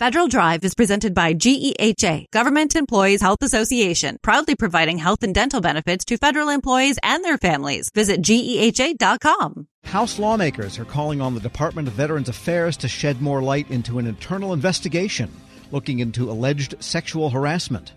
Federal Drive is presented by GEHA, Government Employees Health Association, proudly providing health and dental benefits to federal employees and their families. Visit GEHA.com. House lawmakers are calling on the Department of Veterans Affairs to shed more light into an internal investigation looking into alleged sexual harassment.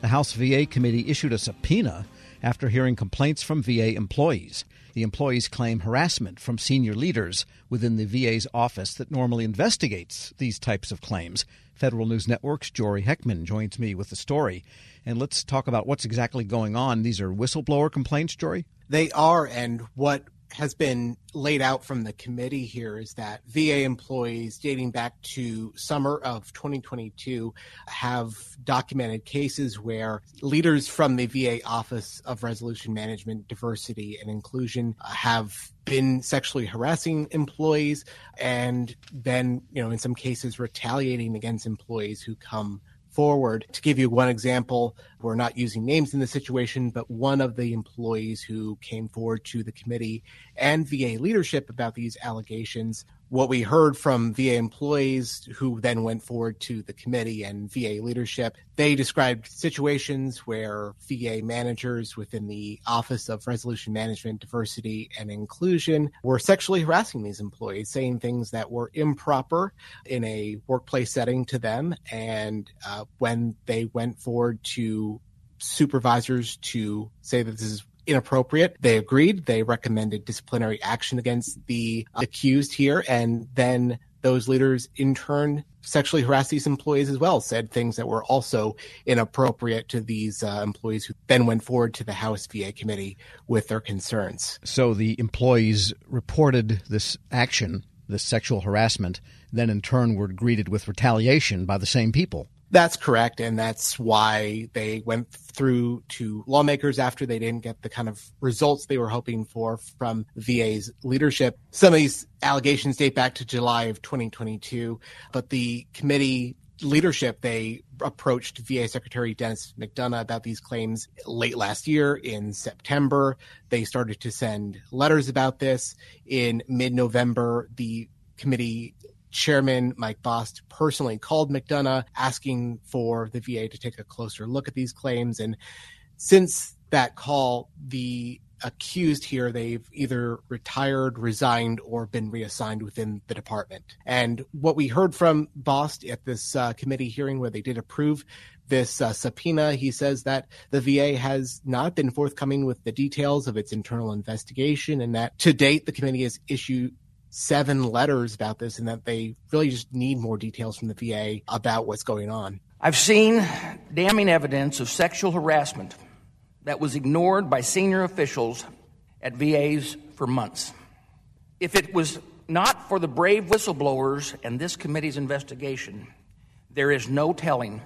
The House VA committee issued a subpoena after hearing complaints from VA employees. The employees claim harassment from senior leaders within the VA's office that normally investigates these types of claims. Federal News Network's Jory Heckman joins me with the story. And let's talk about what's exactly going on. These are whistleblower complaints, Jory? They are, and what has been laid out from the committee here is that VA employees dating back to summer of 2022 have documented cases where leaders from the VA Office of Resolution Management, Diversity and Inclusion have been sexually harassing employees and then, you know, in some cases retaliating against employees who come forward. To give you one example, we're not using names in the situation, but one of the employees who came forward to the committee and VA leadership about these allegations what we heard from VA employees who then went forward to the committee and VA leadership, they described situations where VA managers within the Office of Resolution Management, Diversity, and Inclusion were sexually harassing these employees, saying things that were improper in a workplace setting to them. And uh, when they went forward to supervisors to say that this is inappropriate. They agreed. They recommended disciplinary action against the accused here. And then those leaders in turn sexually harassed these employees as well, said things that were also inappropriate to these uh, employees who then went forward to the House VA committee with their concerns. So the employees reported this action, this sexual harassment, then in turn were greeted with retaliation by the same people. That's correct. And that's why they went through to lawmakers after they didn't get the kind of results they were hoping for from VA's leadership. Some of these allegations date back to July of 2022, but the committee leadership, they approached VA Secretary Denis McDonough about these claims late last year in September. They started to send letters about this. In mid November, the committee Chairman Mike Bost personally called McDonough asking for the VA to take a closer look at these claims. And since that call, the accused here, they've either retired, resigned, or been reassigned within the department. And what we heard from Bost at this uh, committee hearing where they did approve this uh, subpoena, he says that the VA has not been forthcoming with the details of its internal investigation and that to date the committee has issued seven letters about this and that they really just need more details from the VA about what's going on. I've seen damning evidence of sexual harassment that was ignored by senior officials at VAs for months. If it was not for the brave whistleblowers and this committee's investigation, there is no telling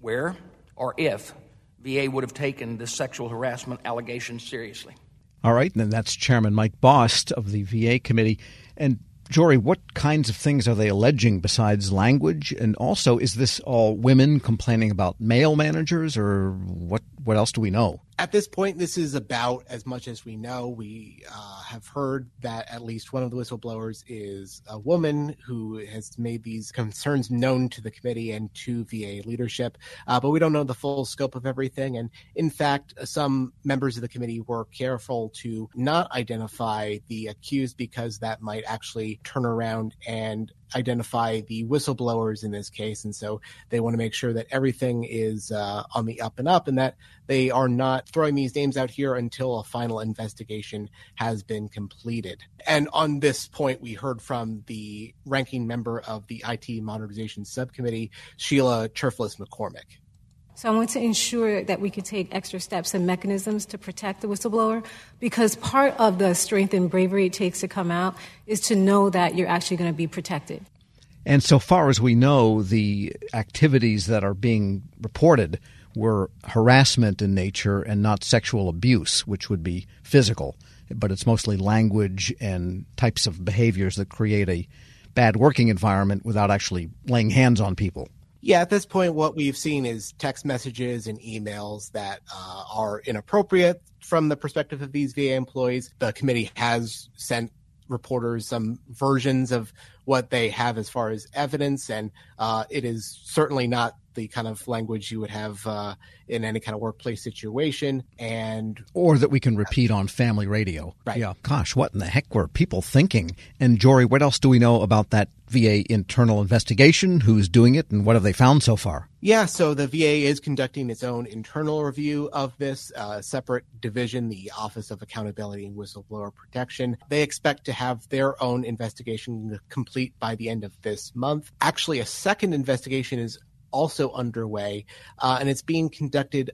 where or if VA would have taken this sexual harassment allegation seriously. All right, and then that's Chairman Mike Bost of the VA committee. And Jory, what kinds of things are they alleging besides language? And also, is this all women complaining about male managers, or what? What else do we know? At this point, this is about as much as we know. We uh, have heard that at least one of the whistleblowers is a woman who has made these concerns known to the committee and to VA leadership, uh, but we don't know the full scope of everything. And in fact, some members of the committee were careful to not identify the accused because that might actually turn around and identify the whistleblowers in this case. And so they want to make sure that everything is uh, on the up and up and that they are not throwing these names out here until a final investigation has been completed. And on this point, we heard from the ranking member of the IT Modernization Subcommittee, Sheila Cherfilus McCormick. So I want to ensure that we can take extra steps and mechanisms to protect the whistleblower because part of the strength and bravery it takes to come out is to know that you're actually going to be protected. And so far as we know, the activities that are being reported were harassment in nature and not sexual abuse, which would be physical. But it's mostly language and types of behaviors that create a bad working environment without actually laying hands on people. Yeah, at this point, what we've seen is text messages and emails that uh, are inappropriate from the perspective of these VA employees. The committee has sent reporters some versions of what they have as far as evidence, and uh, it is certainly not the kind of language you would have uh, in any kind of workplace situation, and or that we can repeat on family radio. Right. Yeah. Gosh, what in the heck were people thinking? And Jory, what else do we know about that VA internal investigation? Who's doing it, and what have they found so far? Yeah, so the VA is conducting its own internal review of this uh, separate division, the Office of Accountability and Whistleblower Protection. They expect to have their own investigation complete by the end of this month. Actually, a second investigation is also underway, uh, and it's being conducted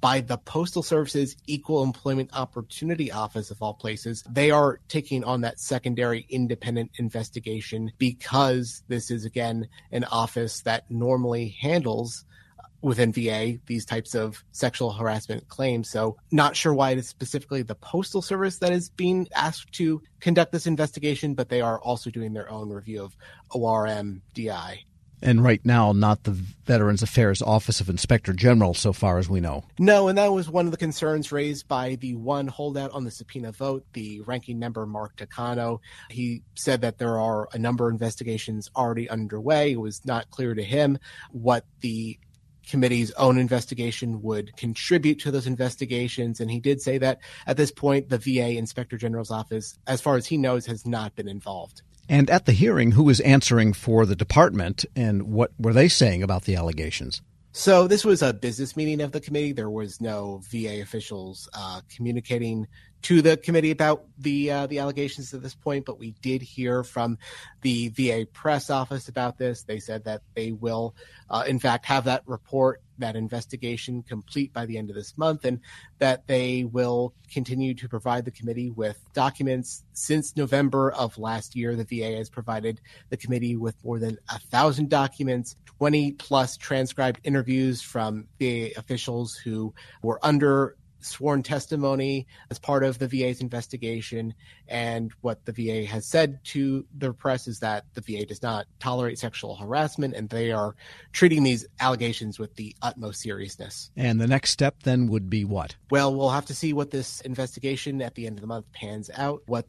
by the Postal Service's Equal Employment Opportunity Office, of all places. They are taking on that secondary independent investigation because this is, again, an office that normally handles uh, within VA these types of sexual harassment claims. So, not sure why it is specifically the Postal Service that is being asked to conduct this investigation, but they are also doing their own review of ORM DI. And right now, not the Veterans Affairs Office of Inspector General, so far as we know. No, and that was one of the concerns raised by the one holdout on the subpoena vote, the ranking member Mark Takano. He said that there are a number of investigations already underway. It was not clear to him what the committee's own investigation would contribute to those investigations. And he did say that at this point, the VA Inspector General's office, as far as he knows, has not been involved. And at the hearing, who was answering for the department and what were they saying about the allegations? So this was a business meeting of the committee. There was no VA officials uh, communicating to the committee about the uh, the allegations at this point, but we did hear from the VA press office about this. They said that they will, uh, in fact, have that report, that investigation complete by the end of this month, and that they will continue to provide the committee with documents. Since November of last year, the VA has provided the committee with more than a thousand documents, 20 plus transcribed interviews from VA officials who were under sworn testimony as part of the VA's investigation. And what the VA has said to the press is that the VA does not tolerate sexual harassment and they are treating these allegations with the utmost seriousness. And the next step then would be what? Well, we'll have to see what this investigation at the end of the month pans out, what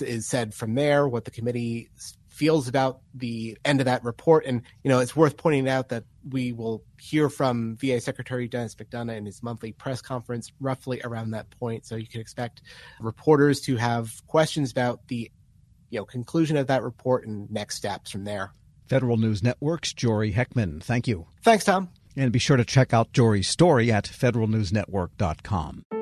is said from there, what the committee feels about the end of that report. And, you know, it's worth pointing out that we will hear from VA Secretary Denis McDonough in his monthly press conference roughly around that point. So you can expect reporters to have questions about the, you know, conclusion of that report and next steps from there. Federal News Network's Jory Heckman. Thank you. Thanks, Tom. And be sure to check out Jory's story at federalnewsnetwork.com.